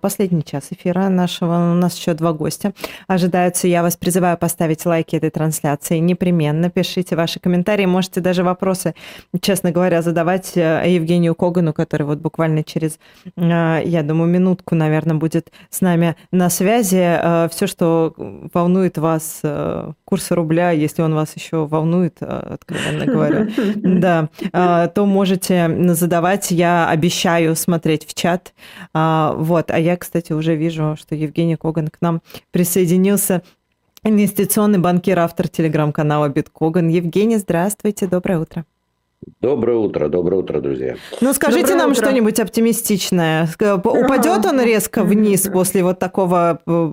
последний час эфира нашего. У нас еще два гостя ожидаются. Я вас призываю поставить лайки этой трансляции непременно. Пишите ваши комментарии. Можете даже вопросы, честно говоря, задавать э, Евгению Когану, который вот буквально через, э, я думаю, минутку, наверное, будет с нами на связи. Э, Все, что волнует вас, курс рубля, если он вас еще волнует, откровенно говоря, да, то можете задавать. Я обещаю смотреть в чат. Вот. А я, кстати, уже вижу, что Евгений Коган к нам присоединился. Инвестиционный банкир, автор телеграм-канала Биткоган. Евгений, здравствуйте, доброе утро. Доброе утро, доброе утро, друзья. Ну, скажите доброе нам утро. что-нибудь оптимистичное. Упадет он резко вниз после вот такого э,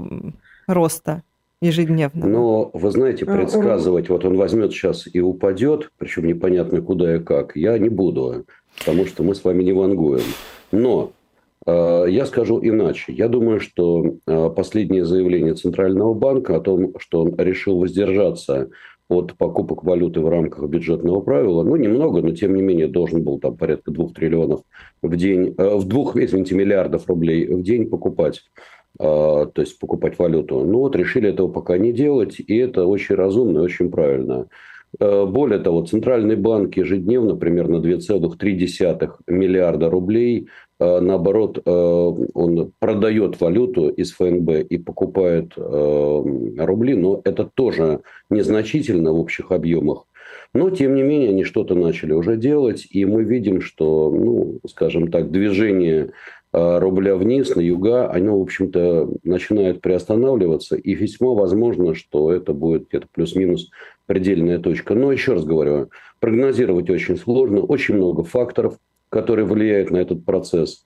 роста? ежедневно. Но, вы знаете, предсказывать, вот он возьмет сейчас и упадет, причем непонятно куда и как, я не буду, потому что мы с вами не вангуем. Но я скажу иначе. Я думаю, что э, последнее заявление Центрального банка о том, что он решил воздержаться от покупок валюты в рамках бюджетного правила, ну, немного, но тем не менее должен был там порядка двух триллионов в день, э, в двух, извините, миллиардов рублей в день покупать то есть покупать валюту. Ну вот решили этого пока не делать, и это очень разумно и очень правильно. Более того, Центральный банк ежедневно примерно 2,3 миллиарда рублей Э, наоборот, э, он продает валюту из ФНБ и покупает э, рубли, но это тоже незначительно в общих объемах. Но, тем не менее, они что-то начали уже делать, и мы видим, что, ну, скажем так, движение рубля вниз, на юга, оно, в общем-то, начинает приостанавливаться, и весьма возможно, что это будет где-то плюс-минус предельная точка. Но, еще раз говорю, прогнозировать очень сложно, очень много факторов – которые влияют на этот процесс.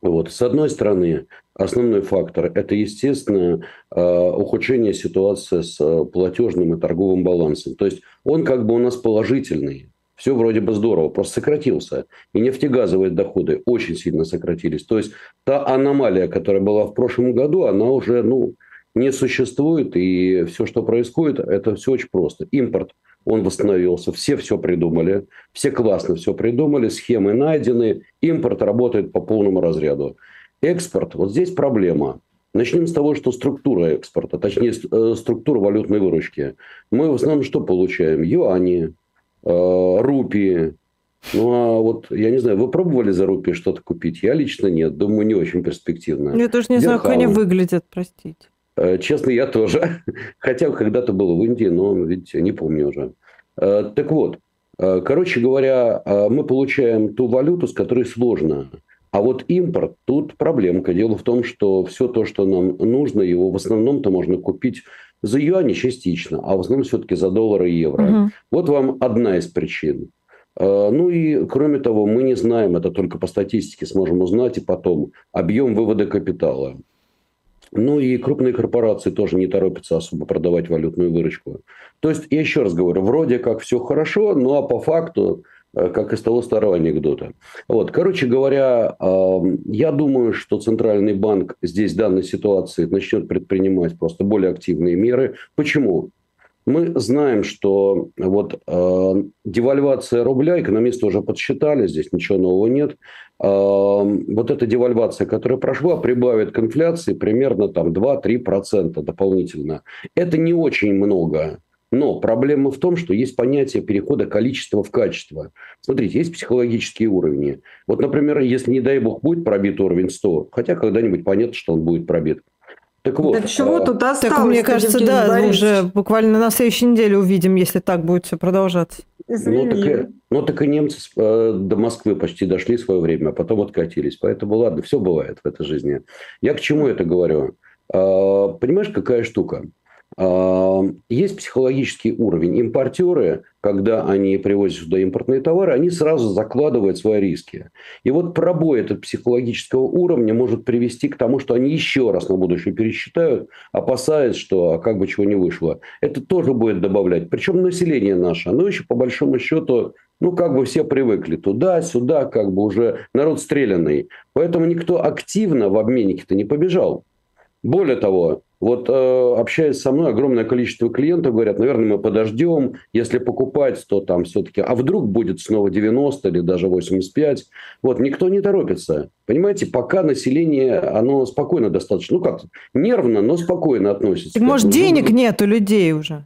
Вот. С одной стороны, основной фактор – это, естественно, а, ухудшение ситуации с а, платежным и торговым балансом. То есть он как бы у нас положительный. Все вроде бы здорово, просто сократился. И нефтегазовые доходы очень сильно сократились. То есть та аномалия, которая была в прошлом году, она уже ну, не существует. И все, что происходит, это все очень просто. Импорт – он восстановился, все все придумали, все классно все придумали, схемы найдены, импорт работает по полному разряду. Экспорт, вот здесь проблема. Начнем с того, что структура экспорта, точнее э, структура валютной выручки. Мы в основном что получаем? Юани, э, рупии. Ну, а вот, я не знаю, вы пробовали за рупии что-то купить? Я лично нет. Думаю, не очень перспективно. Я тоже не знаю, как они выглядят, простите. Э, честно, я тоже. Хотя когда-то был в Индии, но, видите, не помню уже. Э, так вот, э, короче говоря, мы получаем ту валюту, с которой сложно. А вот импорт, тут проблемка. Дело в том, что все то, что нам нужно, его в основном-то можно купить за юани частично, а в основном все-таки за доллары и евро. Угу. Вот вам одна из причин. Ну и, кроме того, мы не знаем, это только по статистике сможем узнать и потом, объем вывода капитала. Ну и крупные корпорации тоже не торопятся особо продавать валютную выручку. То есть, я еще раз говорю, вроде как все хорошо, ну а по факту, э, как из того старого анекдота. Вот, короче говоря, я думаю, что Центральный банк здесь в данной ситуации начнет предпринимать просто более активные меры. Почему? Мы знаем, что вот э, девальвация рубля, экономисты уже подсчитали, здесь ничего нового нет. Вот эта девальвация, которая прошла, прибавит к инфляции примерно там 2-3% дополнительно. Это не очень много. Но проблема в том, что есть понятие перехода количества в качество. Смотрите, есть психологические уровни. Вот, например, если, не дай бог, будет пробит уровень 100, хотя когда-нибудь понятно, что он будет пробит, так вот. Да чего а... тут осталось? Так, мне кажется, да, Борисович? уже буквально на следующей неделе увидим, если так будет все продолжаться. Ну так, и, ну, так и немцы э, до Москвы почти дошли в свое время, а потом откатились. Поэтому, ладно, все бывает в этой жизни. Я к чему это говорю? Э, понимаешь, какая штука? Есть психологический уровень. Импортеры, когда они привозят сюда импортные товары, они сразу закладывают свои риски. И вот пробой этого психологического уровня может привести к тому, что они еще раз на будущее пересчитают, опасаясь, что как бы чего не вышло. Это тоже будет добавлять. Причем население наше, оно еще по большому счету ну, как бы все привыкли туда, сюда, как бы уже народ стрелянный. Поэтому никто активно в обменнике-то не побежал. Более того, Вот э, общаясь со мной, огромное количество клиентов говорят, наверное, мы подождем, если покупать, то там все-таки, а вдруг будет снова 90 или даже 85. Вот, никто не торопится. Понимаете, пока население, оно спокойно достаточно, ну как, нервно, но спокойно относится. Так, может, денег нет у людей уже?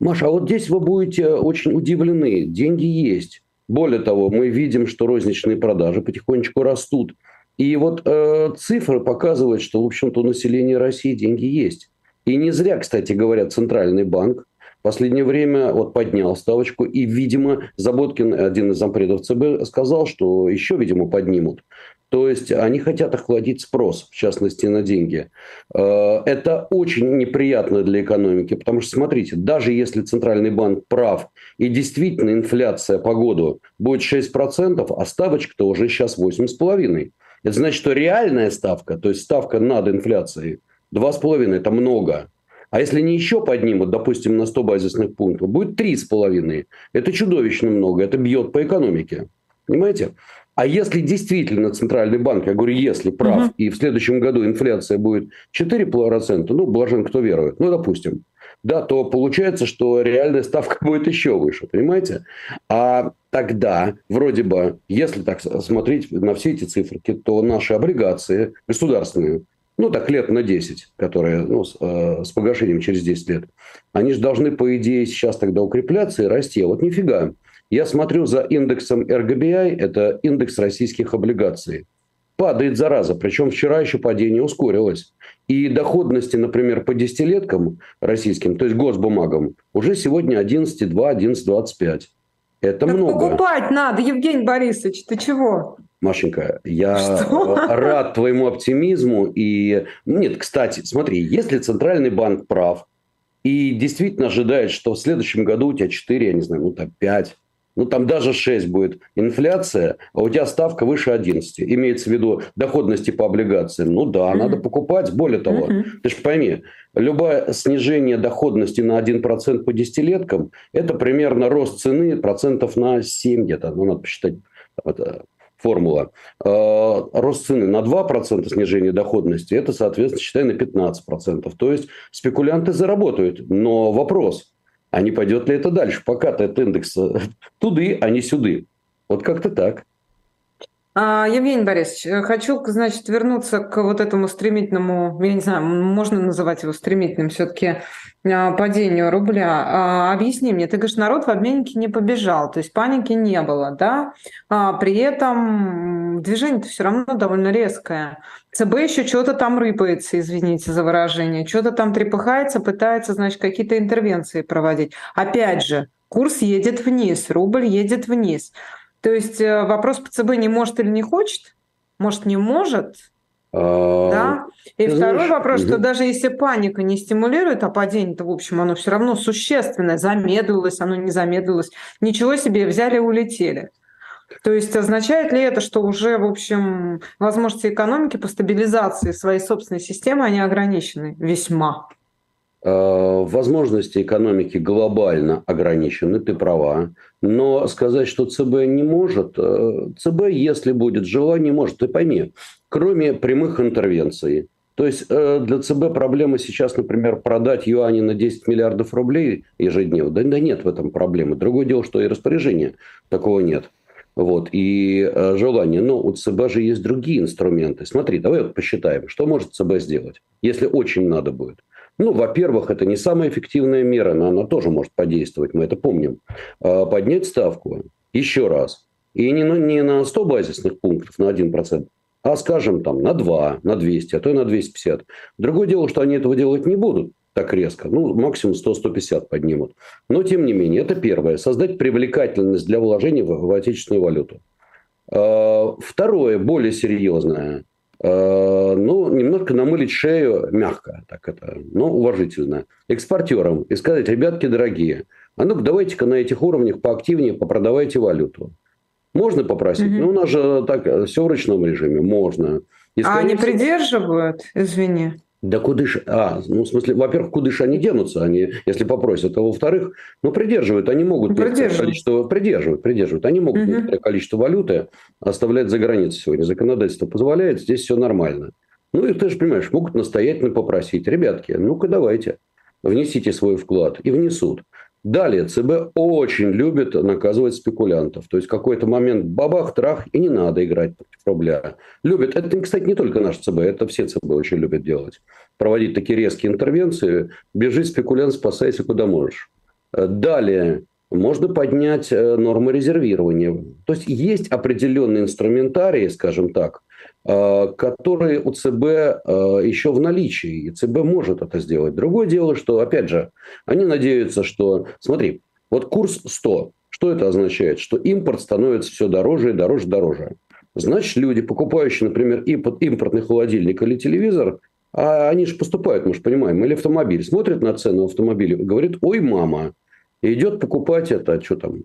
Маша, а вот здесь вы будете очень удивлены. Деньги есть. Более того, мы видим, что розничные продажи потихонечку растут. И вот э, цифры показывают, что, в общем-то, у населения России деньги есть. И не зря, кстати говоря, Центральный банк в последнее время вот поднял ставочку. И, видимо, Заботкин, один из зампредов ЦБ, сказал, что еще, видимо, поднимут. То есть они хотят охладить спрос, в частности, на деньги. Э, это очень неприятно для экономики, потому что, смотрите, даже если Центральный банк прав, и действительно инфляция по году будет 6%, а ставочка-то уже сейчас 8,5%. Это значит, что реальная ставка, то есть ставка над инфляцией, 2,5 – это много. А если не еще поднимут, допустим, на 100 базисных пунктов, будет 3,5. Это чудовищно много, это бьет по экономике. Понимаете? А если действительно Центральный банк, я говорю, если прав, угу. и в следующем году инфляция будет 4%, ну, блажен кто верует, ну, допустим, да, то получается, что реальная ставка будет еще выше, понимаете? А тогда, вроде бы, если так смотреть на все эти цифры, то наши облигации государственные, ну, так лет на 10, которые ну, с, э, с погашением через 10 лет, они же должны, по идее, сейчас тогда укрепляться и расти. А вот нифига. Я смотрю за индексом RGBI, это индекс российских облигаций. Падает зараза, причем вчера еще падение ускорилось. И доходности, например, по десятилеткам российским, то есть госбумагам, уже сегодня 11,2, 11,25. Это так много. покупать надо, Евгений Борисович, ты чего? Машенька, я Что? рад твоему оптимизму. И нет, кстати, смотри, если Центральный банк прав и действительно ожидает, что в следующем году у тебя 4, я не знаю, ну там 5, ну там даже 6 будет инфляция, а у тебя ставка выше 11. Имеется в виду доходности по облигациям. Ну да, mm-hmm. надо покупать. Более того, mm-hmm. ты же пойми, любое снижение доходности на 1% по десятилеткам, это примерно рост цены процентов на 7 где-то. Ну, надо посчитать это, формула. Э, рост цены на 2% снижение доходности, это, соответственно, считай на 15%. То есть спекулянты заработают. Но вопрос, а не пойдет ли это дальше? Пока этот индекс э, туды, а не сюды. Вот как-то так. А, Евгений Борисович, э, хочу, значит, вернуться к вот этому стремительному, я не знаю, можно называть его стремительным все-таки а, падению рубля. А, объясни мне, ты говоришь, народ в обменнике не побежал, то есть паники не было, да? При этом движение-то все равно довольно резкое. ЦБ еще что-то там рыпается, извините за выражение, что-то там трепыхается, пытается, значит, какие-то интервенции проводить. Опять же, курс едет вниз, рубль едет вниз. То есть э, вопрос по ЦБ не может или не хочет, может не может, а, да? И Ты второй знаешь, вопрос, что даже если паника не стимулирует, а падение-то, в общем, оно все равно существенное, замедлилось, оно не замедлилось, ничего себе, взяли и улетели. То есть означает ли это, что уже, в общем, возможности экономики по стабилизации своей собственной системы, они ограничены весьма? Э, возможности экономики глобально ограничены, ты права. Но сказать, что ЦБ не может, э, ЦБ, если будет желание, может. Ты пойми, кроме прямых интервенций, то есть э, для ЦБ проблема сейчас, например, продать юани на 10 миллиардов рублей ежедневно. Да, да нет в этом проблемы. Другое дело, что и распоряжения такого нет. Вот, и желание. Но у ЦБ же есть другие инструменты. Смотри, давай вот посчитаем, что может ЦБ сделать, если очень надо будет. Ну, во-первых, это не самая эффективная мера, но она тоже может подействовать, мы это помним. А, поднять ставку еще раз. И не на, не на 100 базисных пунктов, на 1%, а, скажем, там, на 2, на 200, а то и на 250. Другое дело, что они этого делать не будут так резко. Ну, максимум 100-150 поднимут. Но, тем не менее, это первое. Создать привлекательность для вложений в, в отечественную валюту. А, второе, более серьезное – Э, ну, немножко намылить шею мягко, так это, но уважительно, экспортерам и сказать, ребятки дорогие, а ну-ка давайте-ка на этих уровнях поактивнее попродавайте валюту. Можно попросить? Угу. Ну, у нас же так все в ручном режиме, можно. И, а они придерживают, извини? Да куда ж... А, ну, в смысле, во-первых, куда же они денутся, они, если попросят. А во-вторых, ну, придерживают. Они могут придерживают. количество... Придерживают, придерживают. Они могут угу. количество валюты оставлять за границей сегодня. Законодательство позволяет, здесь все нормально. Ну и ты же понимаешь, могут настоятельно попросить, ребятки, ну-ка давайте, внесите свой вклад. И внесут. Далее, ЦБ очень любит наказывать спекулянтов. То есть, какой-то момент бабах, трах, и не надо играть против рубля. Любят. Это, кстати, не только наш ЦБ, это все ЦБ очень любят делать. Проводить такие резкие интервенции. Бежи, спекулянт, спасайся куда можешь. Далее, можно поднять э, нормы резервирования. То есть, есть определенный инструментарий, скажем так, которые у ЦБ э, еще в наличии, и ЦБ может это сделать. Другое дело, что, опять же, они надеются, что, смотри, вот курс 100, что это означает? Что импорт становится все дороже и дороже, дороже. Значит, люди, покупающие, например, импортный холодильник или телевизор, а они же поступают, мы же понимаем, или автомобиль, смотрят на цену автомобиля говорит, ой, мама, идет покупать это, что там,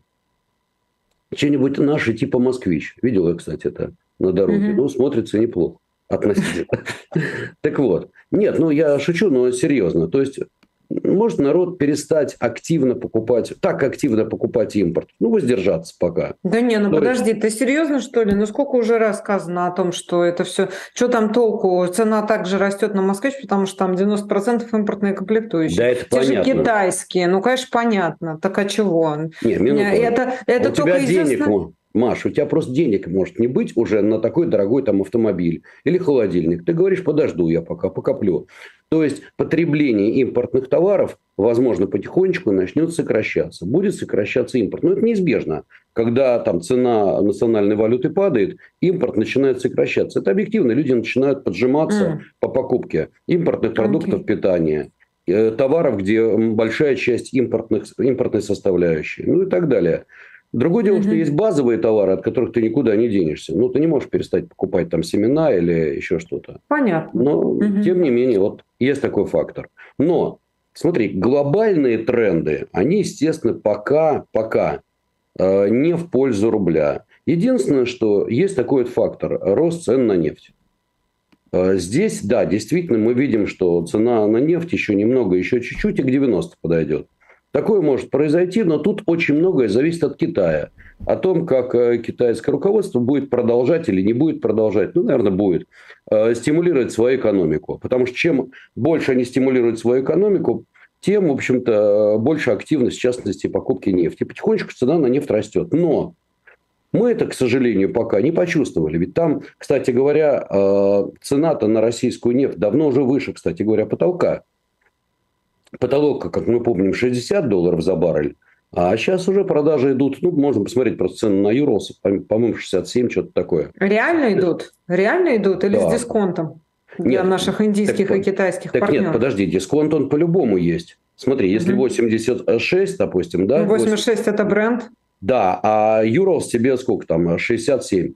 что-нибудь наше типа «Москвич». Видел я, кстати, это на дороге. Угу. Ну, смотрится неплохо относительно. Так вот. Нет, ну я шучу, но серьезно. То есть может народ перестать активно покупать, так активно покупать импорт? Ну, воздержаться пока. Да не, ну Но подожди, ты серьезно, что ли? Ну, сколько уже рассказано о том, что это все... Что там толку? Цена также растет на москвич, потому что там 90% импортные комплектующие. Да, это Те понятно. же китайские. Ну, конечно, понятно. Так а чего? Не, минуту. Это, это а у тебя денег, известно... Маш, у тебя просто денег может не быть уже на такой дорогой там автомобиль или холодильник. Ты говоришь, подожду я пока, покоплю. То есть потребление импортных товаров, возможно, потихонечку начнет сокращаться. Будет сокращаться импорт. Но это неизбежно. Когда там цена национальной валюты падает, импорт начинает сокращаться. Это объективно. Люди начинают поджиматься mm. по покупке импортных продуктов okay. питания э, товаров, где большая часть импортных, импортной составляющей, ну и так далее. Другое дело, что есть базовые товары, от которых ты никуда не денешься. Ну, ты не можешь перестать покупать там семена или еще что-то. Понятно. Но, тем не менее, вот есть такой фактор. Но, смотри, глобальные тренды, они, естественно, пока, пока э, не в пользу рубля. Единственное, что есть такой вот фактор – рост цен на нефть. Э, здесь, да, действительно, мы видим, что цена на нефть еще немного, еще чуть-чуть и к 90 подойдет. Такое может произойти, но тут очень многое зависит от Китая. О том, как э, китайское руководство будет продолжать или не будет продолжать, ну, наверное, будет, э, стимулировать свою экономику. Потому что чем больше они стимулируют свою экономику, тем, в общем-то, больше активность, в частности, покупки нефти. Потихонечку цена на нефть растет. Но мы это, к сожалению, пока не почувствовали. Ведь там, кстати говоря, э, цена-то на российскую нефть давно уже выше, кстати говоря, потолка потолок, как мы помним, 60 долларов за баррель. А сейчас уже продажи идут, ну, можно посмотреть просто цены на Юрос, по-моему, 67, что-то такое. Реально идут? Реально идут или да. с дисконтом? Для нет, наших индийских так, и китайских так партнеров. нет, подожди, дисконт он по-любому есть. Смотри, если угу. 86, допустим, да? 86 80... это бренд? Да, а Юрос тебе сколько там? 67.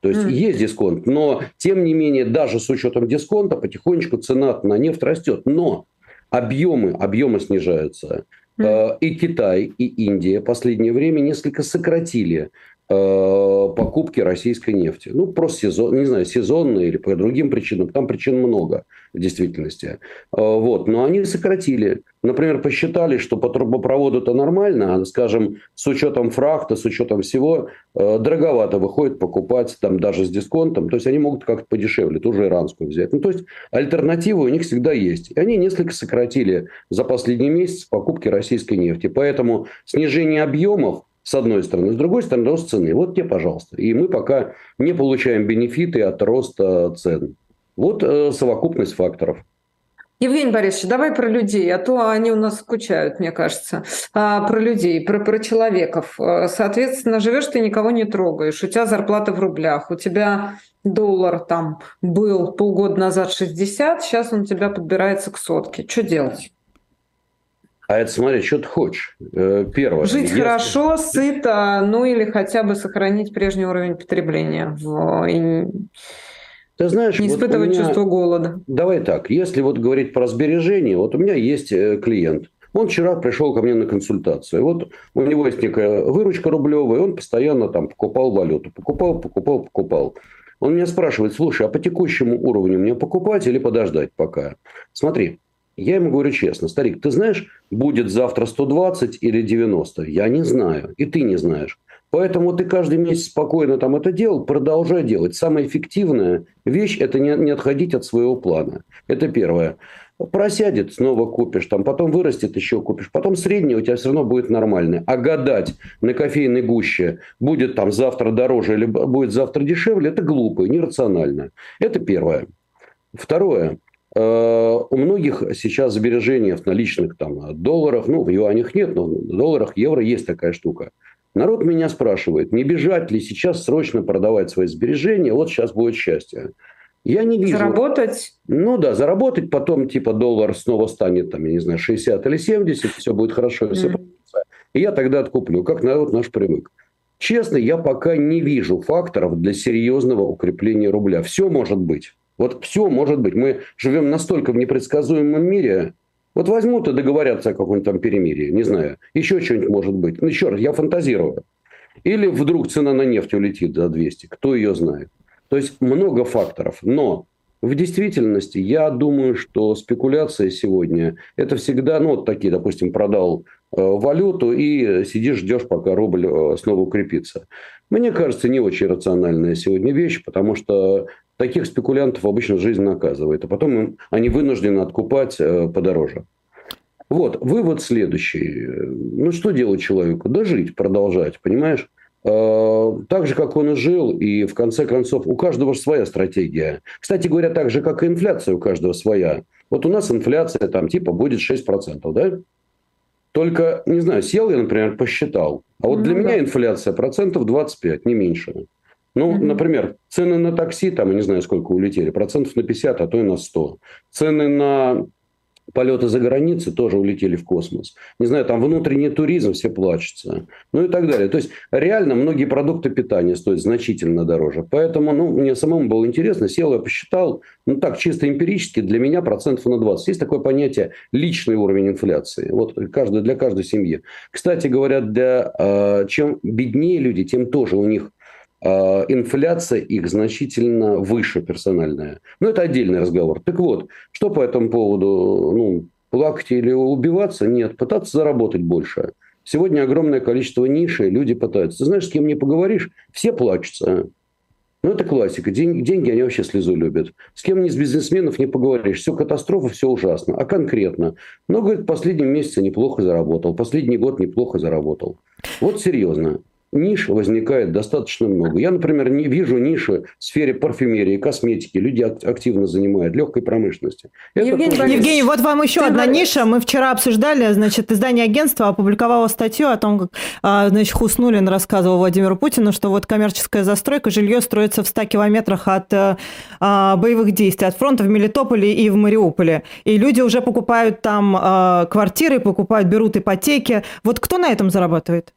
То есть mm. есть дисконт, но тем не менее, даже с учетом дисконта, потихонечку цена на нефть растет. Но объемы, объемы снижаются. Mm. И Китай, и Индия в последнее время несколько сократили Э, покупки российской нефти. Ну, просто сезон, не знаю, сезонные или по другим причинам. Там причин много в действительности. Э, вот. Но они сократили. Например, посчитали, что по трубопроводу это нормально, а, скажем, с учетом фрахта, с учетом всего, э, дороговато выходит покупать там даже с дисконтом. То есть, они могут как-то подешевле, ту же иранскую взять. Ну, то есть, альтернативы у них всегда есть. И они несколько сократили за последний месяц покупки российской нефти. Поэтому снижение объемов с одной стороны. С другой стороны, рост цены. Вот тебе, пожалуйста. И мы пока не получаем бенефиты от роста цен. Вот э, совокупность факторов. Евгений Борисович, давай про людей, а то они у нас скучают, мне кажется. А, про людей, про, про человеков. Э, соответственно, живешь ты никого не трогаешь. У тебя зарплата в рублях, у тебя доллар там был полгода назад 60, сейчас он у тебя подбирается к сотке. Что делать? А это смотри, что ты хочешь. Э, первое. Жить если... хорошо, сыто, ну или хотя бы сохранить прежний уровень потребления. В... И... Ты знаешь, не испытывать вот меня... чувство голода. Давай так. Если вот говорить про сбережения, вот у меня есть э, клиент. Он вчера пришел ко мне на консультацию. Вот у него есть некая выручка рублевая, он постоянно там покупал валюту. Покупал, покупал, покупал. Он меня спрашивает, слушай, а по текущему уровню мне покупать или подождать пока? Смотри, я ему говорю честно, старик, ты знаешь, будет завтра 120 или 90? Я не знаю, и ты не знаешь. Поэтому ты каждый месяц спокойно там это делал, продолжай делать. Самая эффективная вещь – это не, не отходить от своего плана. Это первое. Просядет, снова купишь, там, потом вырастет, еще купишь. Потом среднее у тебя все равно будет нормальное. А гадать на кофейной гуще, будет там завтра дороже или будет завтра дешевле, это глупо нерационально. Это первое. Второе. Э, у многих сейчас сбережения в наличных там, долларах, ну, в юанях нет, но в долларах, евро есть такая штука. Народ меня спрашивает, не бежать ли сейчас срочно продавать свои сбережения, вот сейчас будет счастье. Я не вижу. Заработать? Ну да, заработать, потом типа доллар снова станет, там, я не знаю, 60 или 70, все будет хорошо, все mm. И я тогда откуплю, как народ наш привык. Честно, я пока не вижу факторов для серьезного укрепления рубля. Все может быть. Вот все может быть. Мы живем настолько в непредсказуемом мире. Вот возьмут и договорятся о каком-нибудь там перемирии. Не знаю. Еще что-нибудь может быть. Ну, еще раз, я фантазирую. Или вдруг цена на нефть улетит за 200. Кто ее знает? То есть много факторов. Но в действительности я думаю, что спекуляция сегодня это всегда, ну, вот такие, допустим, продал э, валюту и сидишь, ждешь, пока рубль э, снова укрепится. Мне кажется, не очень рациональная сегодня вещь, потому что таких спекулянтов обычно жизнь наказывает, а потом им, они вынуждены откупать э, подороже. Вот, вывод следующий. Ну, что делать человеку? Да жить, продолжать, понимаешь? Э, так же, как он и жил, и в конце концов у каждого своя стратегия. Кстати говоря, так же, как и инфляция у каждого своя. Вот у нас инфляция там типа будет 6%, да? Только, не знаю, сел я, например, посчитал. А вот ну, для да. меня инфляция процентов 25, не меньше. Ну, mm например, цены на такси, там, я не знаю, сколько улетели, процентов на 50, а то и на 100. Цены на полеты за границей тоже улетели в космос. Не знаю, там внутренний туризм, все плачутся. Ну и так далее. То есть, реально многие продукты питания стоят значительно дороже. Поэтому, ну, мне самому было интересно, сел я посчитал, ну так, чисто эмпирически, для меня процентов на 20. Есть такое понятие личный уровень инфляции. Вот каждый, для каждой семьи. Кстати говоря, для, э, чем беднее люди, тем тоже у них а, инфляция их значительно выше персональная. Но это отдельный разговор. Так вот, что по этому поводу? Ну, плакать или убиваться? Нет, пытаться заработать больше. Сегодня огромное количество ниши, люди пытаются. Ты знаешь, с кем не поговоришь, все плачутся. Ну, это классика. Деньги, деньги, они вообще слезу любят. С кем не с бизнесменов не поговоришь. Все катастрофа, все ужасно. А конкретно? Ну, говорит, в последнем месяце неплохо заработал. Последний год неплохо заработал. Вот серьезно ниш возникает достаточно много. Я, например, не вижу ниши в сфере парфюмерии, косметики. Люди активно занимают легкой промышленности. Евгений, тоже... Евгений, вот вам еще Ты одна говоришь... ниша. Мы вчера обсуждали, значит, издание агентства опубликовало статью о том, как, а, значит, Хуснулин рассказывал Владимиру Путину, что вот коммерческая застройка, жилье строится в 100 километрах от а, а, боевых действий, от фронта в Мелитополе и в Мариуполе. И люди уже покупают там а, квартиры, покупают, берут ипотеки. Вот кто на этом зарабатывает?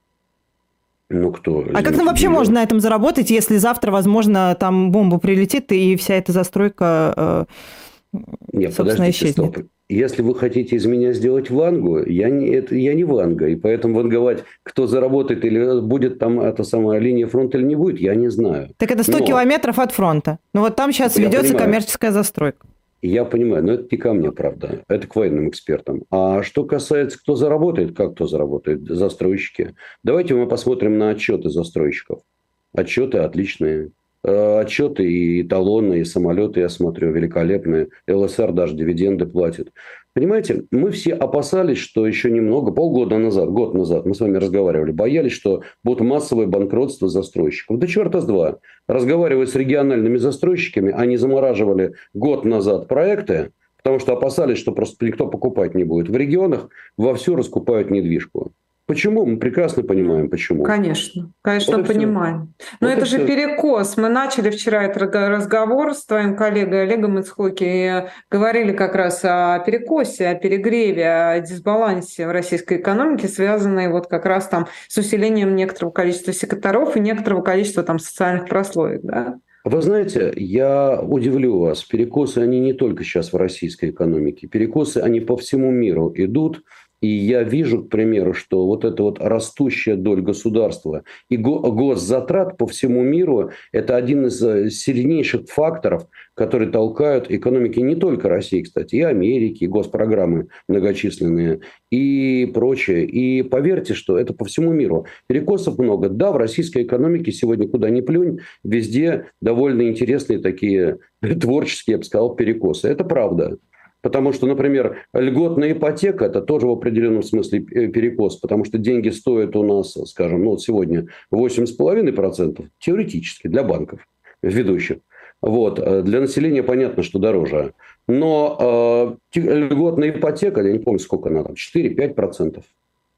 Ну, кто? А как нам вообще можно на этом заработать, если завтра, возможно, там бомба прилетит, и вся эта застройка, э, Нет, собственно, исчезнет? Стоп. Если вы хотите из меня сделать вангу, я не, это, я не ванга. И поэтому ванговать, кто заработает или будет там эта самая линия фронта или не будет, я не знаю. Так это 100 Но... километров от фронта. Ну вот там сейчас я ведется понимаю. коммерческая застройка. Я понимаю, но это не ко мне, правда. Это к военным экспертам. А что касается, кто заработает, как кто заработает, застройщики. Давайте мы посмотрим на отчеты застройщиков. Отчеты отличные. Э, отчеты и талоны, и самолеты, я смотрю, великолепные. ЛСР даже дивиденды платит. Понимаете, мы все опасались, что еще немного, полгода назад, год назад, мы с вами разговаривали, боялись, что будут массовые банкротства застройщиков. Да черта с два. Разговаривая с региональными застройщиками, они замораживали год назад проекты, потому что опасались, что просто никто покупать не будет. В регионах вовсю раскупают недвижку. Почему? Мы прекрасно понимаем, почему. Конечно, конечно, вот понимаем. Но вот это же все. перекос. Мы начали вчера этот разговор с твоим коллегой Олегом Ицхоки и говорили как раз о перекосе, о перегреве, о дисбалансе в российской экономике, связанной вот как раз там с усилением некоторого количества секторов и некоторого количества там социальных прослоек, да? Вы знаете, я удивлю вас, перекосы, они не только сейчас в российской экономике. Перекосы, они по всему миру идут. И я вижу, к примеру, что вот эта вот растущая доля государства и госзатрат по всему миру – это один из э, сильнейших факторов, которые толкают экономики не только России, кстати, и Америки, и госпрограммы многочисленные, и прочее. И поверьте, что это по всему миру. Перекосов много. Да, в российской экономике сегодня куда ни плюнь, везде довольно интересные такие творческие, я бы сказал, перекосы. Это правда. Потому что, например, льготная ипотека – это тоже в определенном смысле э, перекос, потому что деньги стоят у нас, скажем, ну вот сегодня 8,5% теоретически для банков ведущих. Вот. Э, для населения понятно, что дороже. Но э, льготная ипотека, я не помню, сколько она там, 4-5%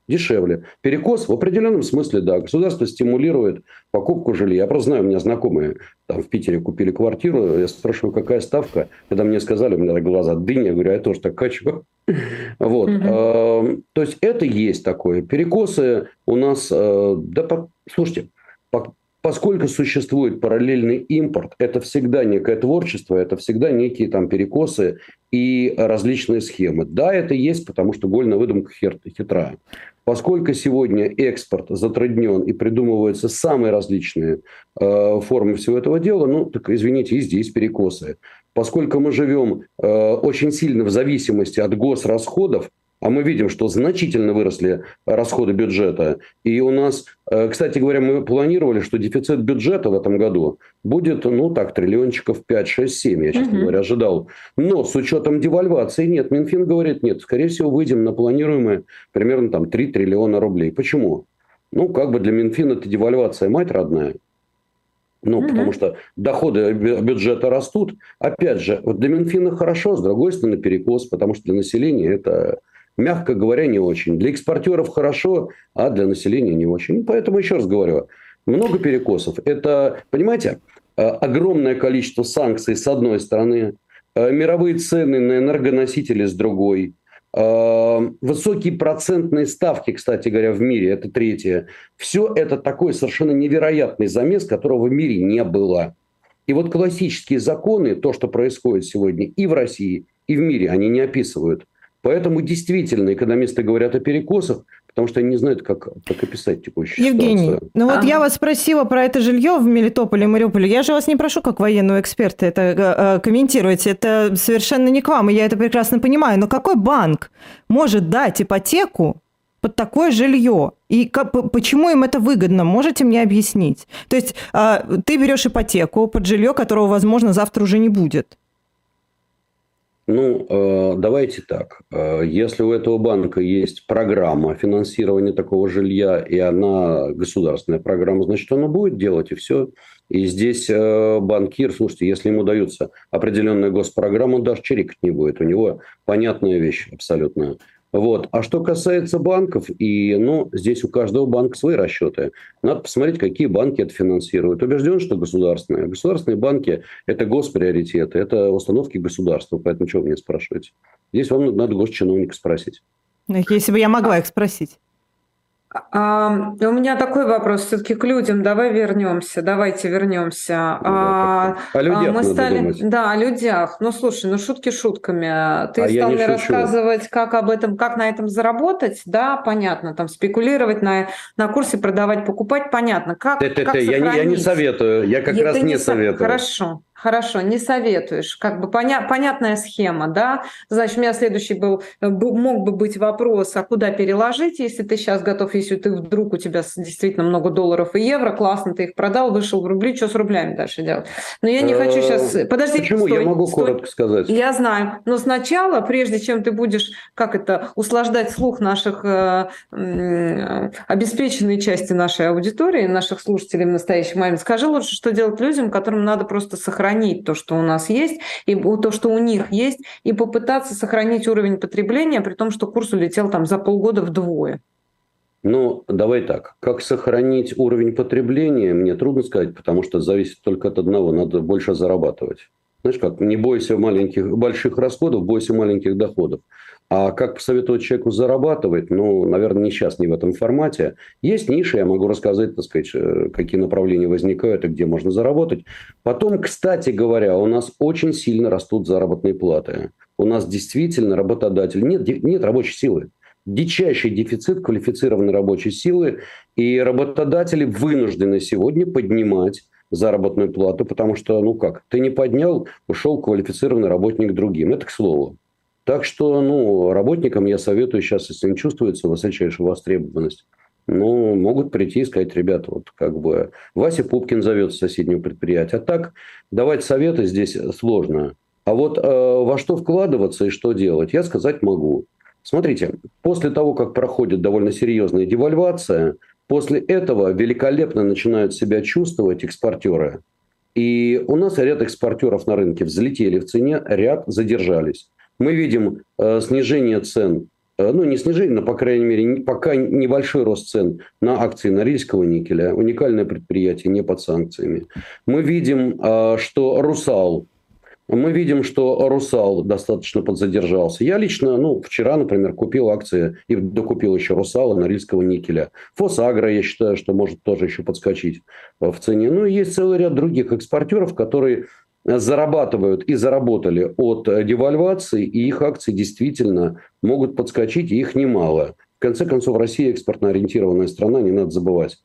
дешевле. Перекос в определенном смысле, да. Государство стимулирует покупку жилья. Я просто знаю, у меня знакомые там в Питере купили квартиру. Я спрашиваю, какая ставка. Когда мне сказали, у меня глаза дыня. Я говорю, я тоже так хочу. Вот. Угу. То есть, это есть такое. Перекосы у нас... Э, да, слушайте, поскольку существует параллельный импорт, это всегда некое творчество, это всегда некие там перекосы и различные схемы. Да, это есть, потому что гольная выдумка хитрая. Поскольку сегодня экспорт затруднен и придумываются самые различные э, формы всего этого дела, ну, так извините, и здесь перекосы. Поскольку мы живем э, очень сильно в зависимости от госрасходов, а мы видим, что значительно выросли расходы бюджета. И у нас, э, кстати говоря, мы планировали, что дефицит бюджета в этом году будет, ну так, триллиончиков 5, 6, 7, я, честно угу. говоря, ожидал. Но с учетом девальвации нет. Минфин говорит, нет, скорее всего, выйдем на планируемые примерно там 3 триллиона рублей. Почему? Ну, как бы для Минфина это девальвация мать родная. Ну, угу. потому что доходы бюджета растут. Опять же, вот для Минфина хорошо, с другой стороны перекос, потому что для населения это мягко говоря, не очень. Для экспортеров хорошо, а для населения не очень. Поэтому еще раз говорю, много перекосов. Это, понимаете, э, огромное количество санкций с одной стороны, э, мировые цены на энергоносители с другой, э, высокие процентные ставки, кстати говоря, в мире, это третье. Все это такой совершенно невероятный замес, которого в мире не было. И вот классические законы, то, что происходит сегодня и в России, и в мире, они не описывают. Поэтому действительно экономисты говорят о перекосах, потому что они не знают, как, как описать текущую Евгений, ситуацию. ну вот а. я вас спросила про это жилье в Мелитополе, Мариуполе. Я же вас не прошу, как военного эксперта, это э, комментировать. Это совершенно не к вам, и я это прекрасно понимаю. Но какой банк может дать ипотеку под такое жилье? И как, почему им это выгодно? Можете мне объяснить? То есть э, ты берешь ипотеку под жилье, которого, возможно, завтра уже не будет. Ну, э, давайте так. Э, если у этого банка есть программа финансирования такого жилья, и она государственная программа, значит, он будет делать, и все. И здесь э, банкир, слушайте, если ему даются определенная госпрограмма, он даже чирикать не будет. У него понятная вещь абсолютно. Вот. А что касается банков, и, ну, здесь у каждого банка свои расчеты. Надо посмотреть, какие банки это финансируют. Убежден, что государственные. Государственные банки – это госприоритеты, это установки государства. Поэтому что вы меня спрашиваете? Здесь вам надо госчиновника спросить. Если бы я могла их спросить. А, у меня такой вопрос все-таки к людям. Давай вернемся. Давайте вернемся. Да, а, о людях а, мы стали, думать. да, о людях. Ну слушай, ну шутки шутками. Ты а стал мне рассказывать, как об этом, как на этом заработать. Да, понятно. Там спекулировать на на курсе, продавать, покупать, понятно. Как, как ты, я, не, я не советую. Я как я, раз не, не советую. Хорошо. Хорошо, не советуешь. Как бы поня- понятная схема, да? Значит, у меня следующий был, мог бы быть вопрос, а куда переложить, если ты сейчас готов, если ты вдруг у тебя действительно много долларов и евро, классно, ты их продал, вышел в рубли, что с рублями дальше делать? Но я не хочу сейчас... Э, Подожди, Почему? Стой, я могу стой. коротко сказать. Я знаю. Но сначала, прежде чем ты будешь, как это, услаждать слух наших э, э, обеспеченной части нашей аудитории, наших слушателей в настоящий момент, скажи лучше, что делать людям, которым надо просто сохранить сохранить то, что у нас есть, и то, что у них есть, и попытаться сохранить уровень потребления, при том, что курс улетел там за полгода вдвое? Ну, давай так. Как сохранить уровень потребления, мне трудно сказать, потому что зависит только от одного. Надо больше зарабатывать. Знаешь как, не бойся маленьких, больших расходов, бойся маленьких доходов. А как посоветовать человеку зарабатывать? Ну, наверное, не сейчас, не в этом формате. Есть ниши, я могу рассказать, так сказать, э, какие направления возникают и где можно заработать. Потом, кстати говоря, у нас очень сильно растут заработные платы. У нас действительно работодатель... Нет, нет рабочей силы. дичайший дефицит квалифицированной рабочей силы, и работодатели вынуждены сегодня поднимать заработную плату, потому что, ну как, ты не поднял, ушел квалифицированный работник другим. Это к слову. Так что, ну, работникам я советую сейчас, если не чувствуется высочайшая востребованность, ну, могут прийти и сказать, ребята, вот как бы Вася Пупкин зовет с соседнего предприятия. А так давать советы здесь сложно. А вот э, во что вкладываться и что делать, я сказать могу. Смотрите, после того, как проходит довольно серьезная девальвация, после этого великолепно начинают себя чувствовать экспортеры. И у нас ряд экспортеров на рынке взлетели в цене, ряд задержались. Мы видим э, снижение цен, э, ну не снижение, но по крайней мере пока небольшой рост цен на акции Норильского никеля, уникальное предприятие, не под санкциями. Мы видим, э, что Русал мы видим, что Русал достаточно подзадержался. Я лично, ну, вчера, например, купил акции и докупил еще Русала, Норильского никеля. Фосагро, я считаю, что может тоже еще подскочить в цене. Ну, и есть целый ряд других экспортеров, которые зарабатывают и заработали от девальвации, и их акции действительно могут подскочить, и их немало. В конце концов, Россия экспортно ориентированная страна, не надо забывать.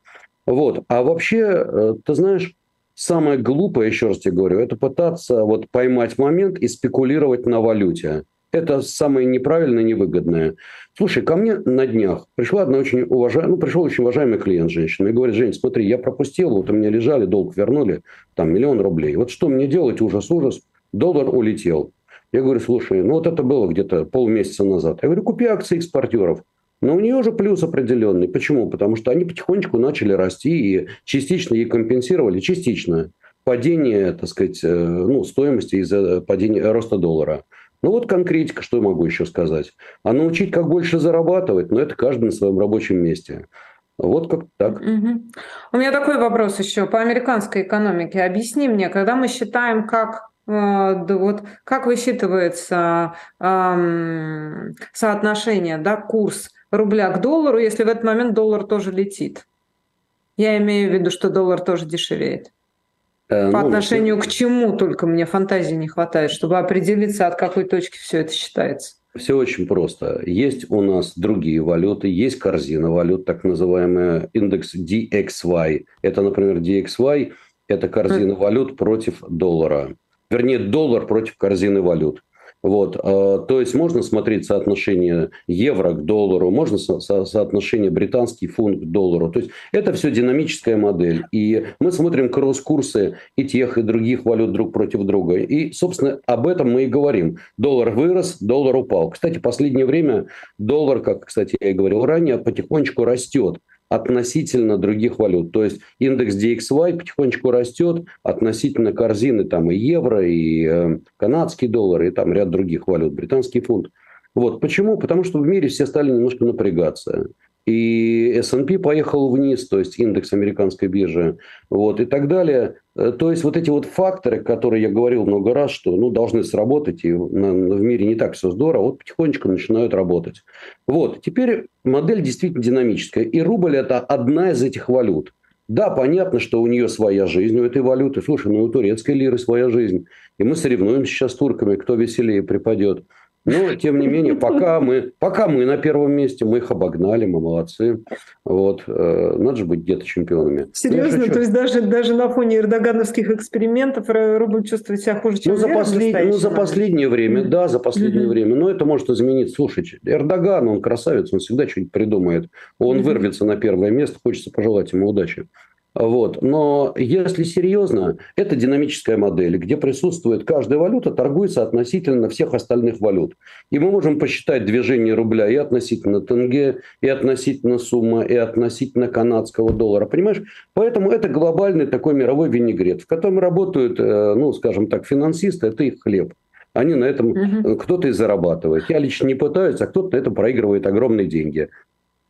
Вот. А вообще, э, ты знаешь, самое глупое, еще раз тебе говорю, это пытаться вот поймать момент и спекулировать на валюте. Это самое неправильное, невыгодное. Слушай, ко мне на днях пришла одна очень уважаемая, ну, пришел очень уважаемый клиент, женщина, и говорит, Жень, смотри, я пропустил, вот у меня лежали, долг вернули, там, миллион рублей. Вот что мне делать, ужас, ужас, доллар улетел. Я говорю, слушай, ну, вот это было где-то полмесяца назад. Я говорю, купи акции экспортеров. Но у нее же плюс определенный. Почему? Потому что они потихонечку начали расти и частично ей компенсировали, частично падение, так сказать, э, ну, стоимости из-за падения роста доллара. Ну вот конкретика, что я могу еще сказать. А научить, как больше зарабатывать, ну это каждый на своем рабочем месте. Вот как так. Угу. У меня такой вопрос еще по американской экономике. Объясни мне, когда мы считаем, как э, вот как высчитывается э, соотношение, да, курс рубля к доллару, если в этот момент доллар тоже летит? Я имею в виду, что доллар тоже дешевеет. Э, По ну, отношению к чему только мне фантазии не хватает, чтобы определиться, от какой точки все это считается? Все очень просто. Есть у нас другие валюты, есть корзина валют, так называемый индекс DXY. Это, например, DXY – это корзина валют против доллара. Вернее, доллар против корзины валют. Вот, а, то есть можно смотреть соотношение евро к доллару, можно со соотношение британский фунт к доллару. То есть это все динамическая модель. И мы смотрим кросс-курсы и тех, и других валют друг против друга. И, собственно, об этом мы и говорим. Доллар вырос, доллар упал. Кстати, последнее время доллар, как, кстати, я и говорил ранее, потихонечку растет относительно других валют. То есть индекс DXY потихонечку растет относительно корзины там и евро, и э, канадский доллар, и там ряд других валют, британский фунт. Вот. Почему? Потому что в мире все стали немножко напрягаться и S&P поехал вниз, то есть индекс американской биржи, вот, и так далее. Э, то есть вот эти вот факторы, которые я говорил много раз, что ну, должны сработать, и в мире не так все здорово, вот потихонечку начинают работать. Вот, теперь модель действительно динамическая, и рубль – это одна из этих валют. Да, понятно, что у нее своя жизнь, у этой валюты. Слушай, ну у турецкой лиры своя жизнь. И мы соревнуемся сейчас с турками, кто веселее припадет. Но, тем не менее, пока мы, пока мы на первом месте, мы их обогнали, мы молодцы. Вот. Э, надо же быть где-то чемпионами. Серьезно? То есть даже, даже на фоне эрдогановских экспериментов рубль чувствует себя хуже, чем ну, за, послед... ну, за последнее время, да, за последнее mm-hmm. время. Но это может изменить. Слушайте, Эрдоган, он красавец, он всегда что-нибудь придумает. Он mm-hmm. вырвется на первое место, хочется пожелать ему удачи. Вот. Но если серьезно, это динамическая модель, где присутствует каждая валюта, торгуется относительно всех остальных валют. И мы можем посчитать движение рубля и относительно тенге, и относительно сумма, и относительно канадского доллара. Понимаешь? Поэтому это глобальный такой мировой винегрет, в котором работают, э, ну, скажем так, финансисты, это их хлеб. Они на этом, угу. кто-то и зарабатывает. Я лично не пытаюсь, а кто-то на этом проигрывает огромные деньги.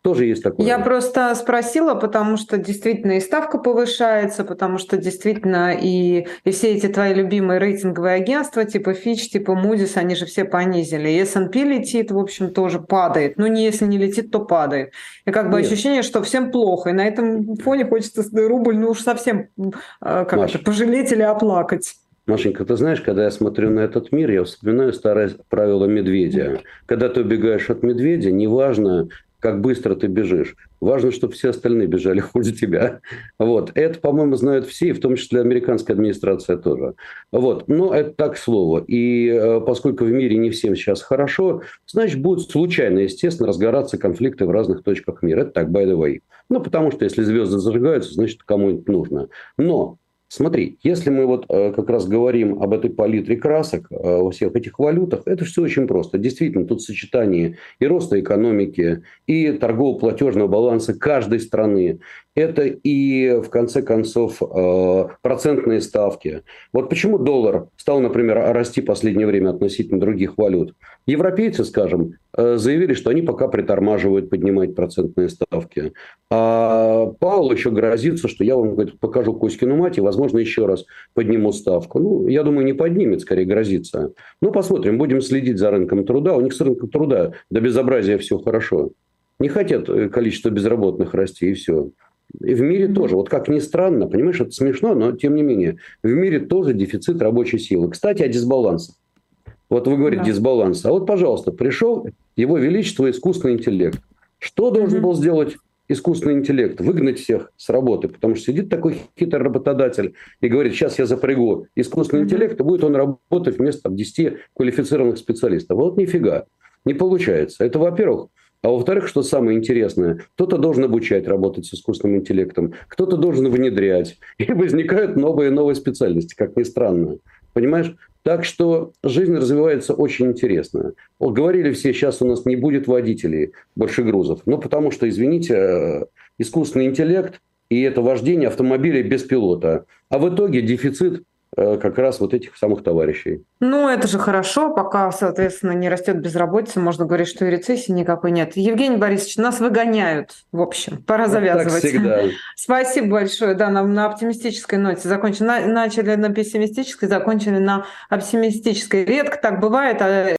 Тоже есть такое. Я просто спросила, потому что действительно и ставка повышается, потому что действительно и, и все эти твои любимые рейтинговые агентства, типа Fitch, типа Moody's, они же все понизили. И S&P летит, в общем, тоже падает. Ну, не если не летит, то падает. И как бы Нет. ощущение, что всем плохо. И на этом фоне хочется рубль, ну уж совсем э, как Маш, это, пожалеть или оплакать. Машенька, ты знаешь, когда я смотрю на этот мир, я вспоминаю старое правило медведя. Когда ты убегаешь от медведя, неважно, как быстро ты бежишь. Важно, чтобы все остальные бежали хуже тебя. Вот. Это, по-моему, знают все, в том числе американская администрация тоже. Вот. Но это так слово. И э, поскольку в мире не всем сейчас хорошо, значит, будут случайно, естественно, разгораться конфликты в разных точках мира. Это так, by the way. Ну, потому что если звезды зажигаются, значит, кому-нибудь нужно. Но Смотри, если мы вот э, как раз говорим об этой палитре красок э, во всех этих валютах, это все очень просто. Действительно, тут сочетание и роста экономики, и торгово-платежного баланса каждой страны, это и, в конце концов, э, процентные ставки. Вот почему доллар стал, например, расти в последнее время относительно других валют. Европейцы, скажем, э, заявили, что они пока притормаживают поднимать процентные ставки. А Паул еще грозится, что я вам говорит, покажу Кузькину мать и, возможно, еще раз подниму ставку. Ну, я думаю, не поднимет, скорее грозится. Ну, посмотрим, будем следить за рынком труда. У них с рынком труда до безобразия все хорошо. Не хотят э, количество безработных расти, и все. И в мире тоже. Вот как ни странно, понимаешь, это смешно, но тем не менее. В мире тоже дефицит рабочей силы. Кстати, о дисбалансе. Вот вы говорите да. дисбаланс. А вот, пожалуйста, пришел его величество искусственный интеллект. Что должен был сделать искусственный интеллект? Выгнать всех с работы. Потому что сидит такой хитрый работодатель и говорит, сейчас я запрягу искусственный интеллект, и будет он работать вместо там, 10 квалифицированных специалистов. Вот нифига. Не получается. Это, во-первых. А во-вторых, что самое интересное, кто-то должен обучать работать с искусственным интеллектом, кто-то должен внедрять. И возникают новые и новые специальности, как ни странно. Понимаешь? Так что жизнь развивается очень интересно. Вот говорили все, сейчас у нас не будет водителей больше грузов. Ну, потому что, извините, э, искусственный интеллект и это вождение автомобилей без пилота. А в итоге дефицит как раз вот этих самых товарищей. Ну, это же хорошо, пока, соответственно, не растет безработица, можно говорить, что и рецессии никакой нет. Евгений Борисович, нас выгоняют, в общем, пора завязывать. Так всегда. Спасибо большое, да, нам на оптимистической ноте закончили. Начали на пессимистической, закончили на оптимистической. Редко так бывает, а